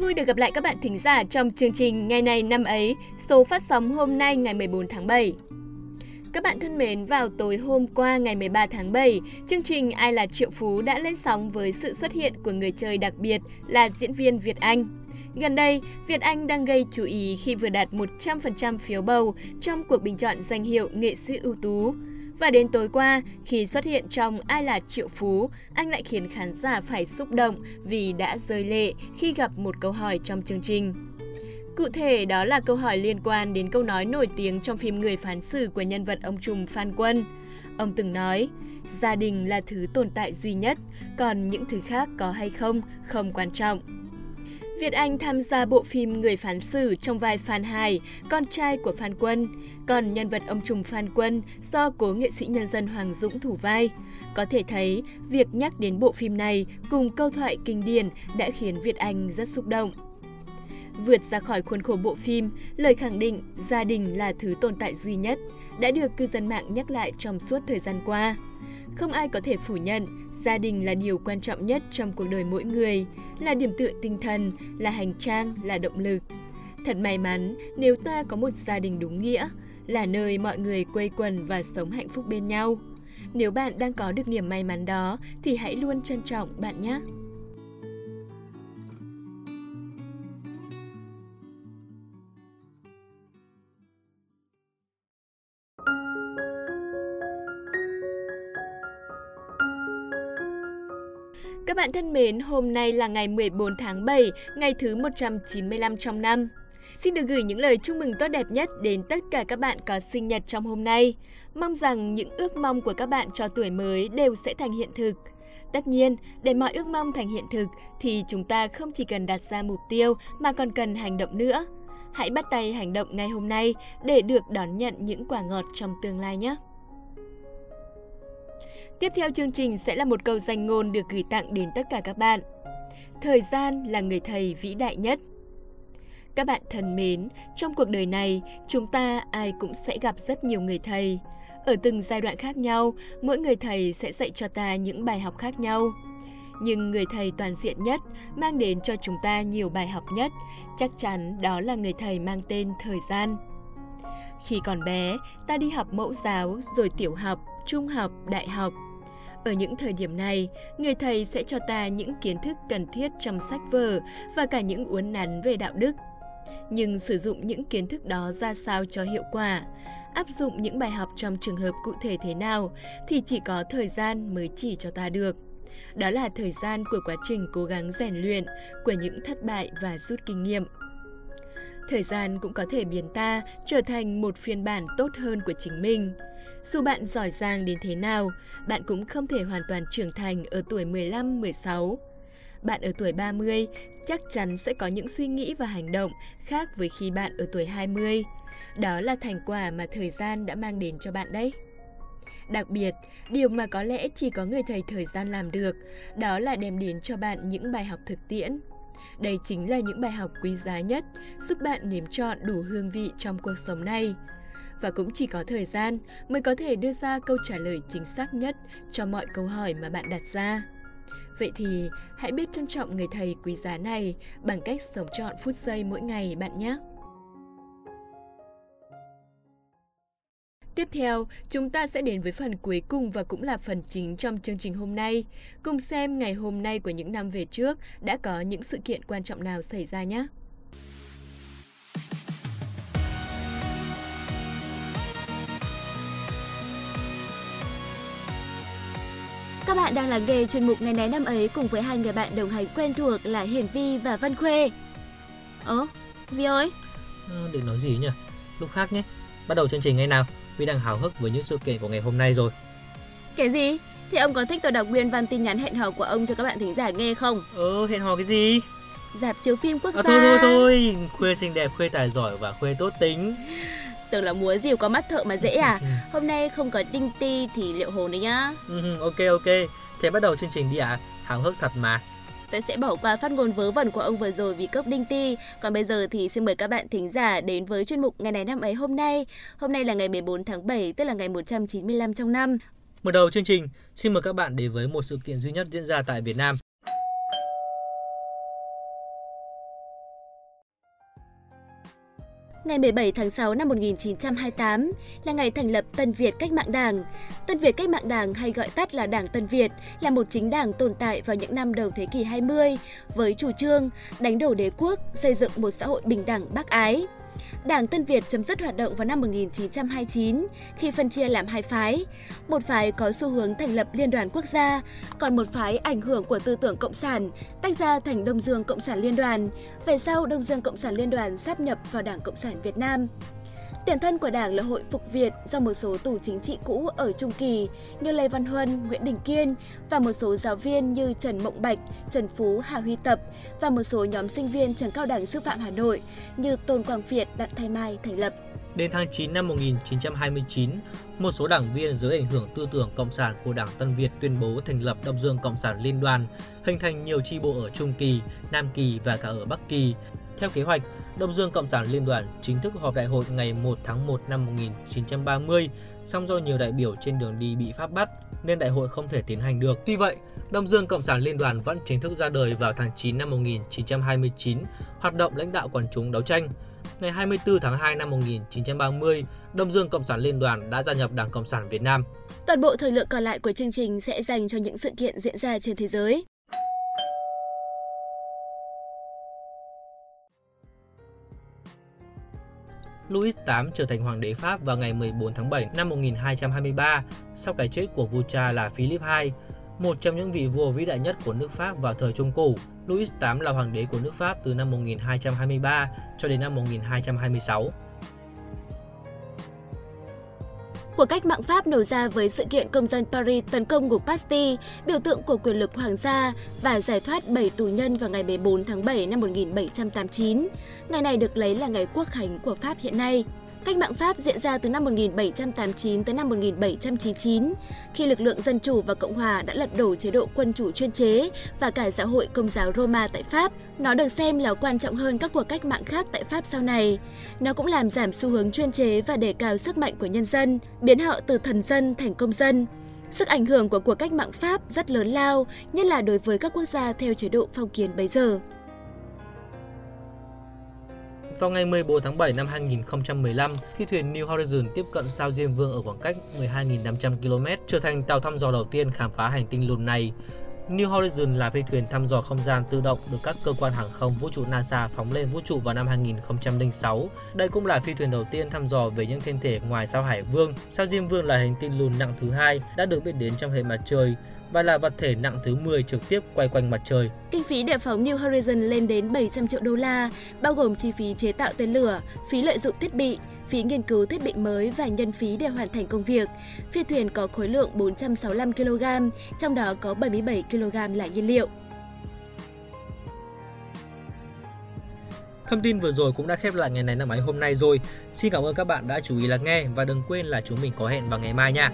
vui được gặp lại các bạn thính giả trong chương trình Ngày này năm ấy, số phát sóng hôm nay ngày 14 tháng 7. Các bạn thân mến, vào tối hôm qua ngày 13 tháng 7, chương trình Ai là Triệu Phú đã lên sóng với sự xuất hiện của người chơi đặc biệt là diễn viên Việt Anh. Gần đây, Việt Anh đang gây chú ý khi vừa đạt 100% phiếu bầu trong cuộc bình chọn danh hiệu nghệ sĩ ưu tú. Và đến tối qua, khi xuất hiện trong Ai là Triệu Phú, anh lại khiến khán giả phải xúc động vì đã rơi lệ khi gặp một câu hỏi trong chương trình. Cụ thể đó là câu hỏi liên quan đến câu nói nổi tiếng trong phim Người phán xử của nhân vật ông trùm Phan Quân. Ông từng nói, gia đình là thứ tồn tại duy nhất, còn những thứ khác có hay không không quan trọng. Việt Anh tham gia bộ phim Người phán xử trong vai Phan Hải, con trai của Phan Quân, còn nhân vật ông trùm Phan Quân do cố nghệ sĩ nhân dân Hoàng Dũng thủ vai. Có thể thấy, việc nhắc đến bộ phim này cùng câu thoại kinh điển đã khiến Việt Anh rất xúc động. Vượt ra khỏi khuôn khổ bộ phim, lời khẳng định gia đình là thứ tồn tại duy nhất đã được cư dân mạng nhắc lại trong suốt thời gian qua. Không ai có thể phủ nhận, gia đình là điều quan trọng nhất trong cuộc đời mỗi người, là điểm tựa tinh thần, là hành trang, là động lực. Thật may mắn nếu ta có một gia đình đúng nghĩa, là nơi mọi người quây quần và sống hạnh phúc bên nhau. Nếu bạn đang có được niềm may mắn đó thì hãy luôn trân trọng bạn nhé. Các bạn thân mến, hôm nay là ngày 14 tháng 7, ngày thứ 195 trong năm. Xin được gửi những lời chúc mừng tốt đẹp nhất đến tất cả các bạn có sinh nhật trong hôm nay. Mong rằng những ước mong của các bạn cho tuổi mới đều sẽ thành hiện thực. Tất nhiên, để mọi ước mong thành hiện thực thì chúng ta không chỉ cần đặt ra mục tiêu mà còn cần hành động nữa. Hãy bắt tay hành động ngay hôm nay để được đón nhận những quả ngọt trong tương lai nhé. Tiếp theo chương trình sẽ là một câu danh ngôn được gửi tặng đến tất cả các bạn. Thời gian là người thầy vĩ đại nhất. Các bạn thân mến, trong cuộc đời này, chúng ta ai cũng sẽ gặp rất nhiều người thầy. Ở từng giai đoạn khác nhau, mỗi người thầy sẽ dạy cho ta những bài học khác nhau. Nhưng người thầy toàn diện nhất, mang đến cho chúng ta nhiều bài học nhất, chắc chắn đó là người thầy mang tên thời gian. Khi còn bé, ta đi học mẫu giáo, rồi tiểu học, trung học, đại học – ở những thời điểm này, người thầy sẽ cho ta những kiến thức cần thiết trong sách vở và cả những uốn nắn về đạo đức. Nhưng sử dụng những kiến thức đó ra sao cho hiệu quả, áp dụng những bài học trong trường hợp cụ thể thế nào thì chỉ có thời gian mới chỉ cho ta được. Đó là thời gian của quá trình cố gắng rèn luyện, của những thất bại và rút kinh nghiệm. Thời gian cũng có thể biến ta trở thành một phiên bản tốt hơn của chính mình. Dù bạn giỏi giang đến thế nào, bạn cũng không thể hoàn toàn trưởng thành ở tuổi 15, 16. Bạn ở tuổi 30 chắc chắn sẽ có những suy nghĩ và hành động khác với khi bạn ở tuổi 20. Đó là thành quả mà thời gian đã mang đến cho bạn đấy. Đặc biệt, điều mà có lẽ chỉ có người thầy thời gian làm được, đó là đem đến cho bạn những bài học thực tiễn. Đây chính là những bài học quý giá nhất, giúp bạn nếm trọn đủ hương vị trong cuộc sống này và cũng chỉ có thời gian mới có thể đưa ra câu trả lời chính xác nhất cho mọi câu hỏi mà bạn đặt ra. Vậy thì hãy biết trân trọng người thầy quý giá này bằng cách sống trọn phút giây mỗi ngày bạn nhé. Tiếp theo, chúng ta sẽ đến với phần cuối cùng và cũng là phần chính trong chương trình hôm nay. Cùng xem ngày hôm nay của những năm về trước đã có những sự kiện quan trọng nào xảy ra nhé. Các bạn đang lắng nghe chuyên mục ngày này năm ấy cùng với hai người bạn đồng hành quen thuộc là Hiển Vi và Văn Khuê. Ơ, Vi ơi? Ừ, định nói gì nhỉ? Lúc khác nhé. Bắt đầu chương trình ngay nào. Vi đang hào hức với những sự kiện của ngày hôm nay rồi. Cái gì? Thì ông có thích tôi đọc nguyên văn tin nhắn hẹn hò của ông cho các bạn thính giả nghe không? Ờ, hẹn hò cái gì? Dạp chiếu phim quốc gia. À, thôi thôi thôi, Khuê xinh đẹp, Khuê tài giỏi và Khuê tốt tính. Tưởng là múa rìu có mắt thợ mà dễ à? Hôm nay không có đinh ti thì liệu hồn đấy nhá. Ừ, ok ok. Thế bắt đầu chương trình đi ạ. À? Hào hức thật mà. Tôi sẽ bỏ qua phát ngôn vớ vẩn của ông vừa rồi vì cốc đinh ti. Còn bây giờ thì xin mời các bạn thính giả đến với chuyên mục ngày này năm ấy hôm nay. Hôm nay là ngày 14 tháng 7, tức là ngày 195 trong năm. Mở đầu chương trình, xin mời các bạn đến với một sự kiện duy nhất diễn ra tại Việt Nam Ngày 17 tháng 6 năm 1928 là ngày thành lập Tân Việt Cách mạng Đảng. Tân Việt Cách mạng Đảng hay gọi tắt là Đảng Tân Việt là một chính đảng tồn tại vào những năm đầu thế kỷ 20 với chủ trương đánh đổ đế quốc, xây dựng một xã hội bình đẳng bác ái. Đảng Tân Việt chấm dứt hoạt động vào năm 1929 khi phân chia làm hai phái. Một phái có xu hướng thành lập liên đoàn quốc gia, còn một phái ảnh hưởng của tư tưởng cộng sản, tách ra thành Đông Dương Cộng sản Liên đoàn. Về sau, Đông Dương Cộng sản Liên đoàn sáp nhập vào Đảng Cộng sản Việt Nam. Tiền thân của Đảng là Hội Phục Việt do một số tù chính trị cũ ở Trung Kỳ như Lê Văn Huân, Nguyễn Đình Kiên và một số giáo viên như Trần Mộng Bạch, Trần Phú, Hà Huy Tập và một số nhóm sinh viên trường cao đẳng sư phạm Hà Nội như Tôn Quang Việt, Đặng Thái Mai thành lập. Đến tháng 9 năm 1929, một số đảng viên dưới ảnh hưởng tư tưởng cộng sản của Đảng Tân Việt tuyên bố thành lập Đông Dương Cộng sản Liên đoàn, hình thành nhiều chi bộ ở Trung Kỳ, Nam Kỳ và cả ở Bắc Kỳ. Theo kế hoạch, Đông Dương Cộng sản Liên đoàn chính thức họp đại hội ngày 1 tháng 1 năm 1930, song do nhiều đại biểu trên đường đi bị Pháp bắt nên đại hội không thể tiến hành được. Tuy vậy, Đông Dương Cộng sản Liên đoàn vẫn chính thức ra đời vào tháng 9 năm 1929, hoạt động lãnh đạo quần chúng đấu tranh. Ngày 24 tháng 2 năm 1930, Đông Dương Cộng sản Liên đoàn đã gia nhập Đảng Cộng sản Việt Nam. Toàn bộ thời lượng còn lại của chương trình sẽ dành cho những sự kiện diễn ra trên thế giới. Louis VIII trở thành hoàng đế Pháp vào ngày 14 tháng 7 năm 1223 sau cái chết của vua cha là Philip II, một trong những vị vua vĩ đại nhất của nước Pháp vào thời Trung Cổ. Louis VIII là hoàng đế của nước Pháp từ năm 1223 cho đến năm 1226. Cuộc cách mạng Pháp nổ ra với sự kiện công dân Paris tấn công ngục Bastille, biểu tượng của quyền lực hoàng gia và giải thoát 7 tù nhân vào ngày 14 tháng 7 năm 1789. Ngày này được lấy là ngày quốc khánh của Pháp hiện nay. Cách mạng Pháp diễn ra từ năm 1789 tới năm 1799, khi lực lượng Dân Chủ và Cộng Hòa đã lật đổ chế độ quân chủ chuyên chế và cả xã hội công giáo Roma tại Pháp. Nó được xem là quan trọng hơn các cuộc cách mạng khác tại Pháp sau này. Nó cũng làm giảm xu hướng chuyên chế và đề cao sức mạnh của nhân dân, biến họ từ thần dân thành công dân. Sức ảnh hưởng của cuộc cách mạng Pháp rất lớn lao, nhất là đối với các quốc gia theo chế độ phong kiến bấy giờ. Vào ngày 14 tháng 7 năm 2015, khi thuyền New Horizon tiếp cận sao Diêm Vương ở khoảng cách 12.500 km, trở thành tàu thăm dò đầu tiên khám phá hành tinh lùn này. New Horizon là phi thuyền thăm dò không gian tự động được các cơ quan hàng không vũ trụ NASA phóng lên vũ trụ vào năm 2006. Đây cũng là phi thuyền đầu tiên thăm dò về những thiên thể ngoài sao Hải Vương. Sao Diêm Vương là hành tinh lùn nặng thứ hai đã được biết đến trong hệ mặt trời và là vật thể nặng thứ 10 trực tiếp quay quanh mặt trời. Kinh phí để phóng New Horizon lên đến 700 triệu đô la, bao gồm chi phí chế tạo tên lửa, phí lợi dụng thiết bị, phí nghiên cứu thiết bị mới và nhân phí để hoàn thành công việc. Phi thuyền có khối lượng 465 kg, trong đó có 77 kg là nhiên liệu. Thông tin vừa rồi cũng đã khép lại ngày này năm ấy hôm nay rồi. Xin cảm ơn các bạn đã chú ý lắng nghe và đừng quên là chúng mình có hẹn vào ngày mai nha.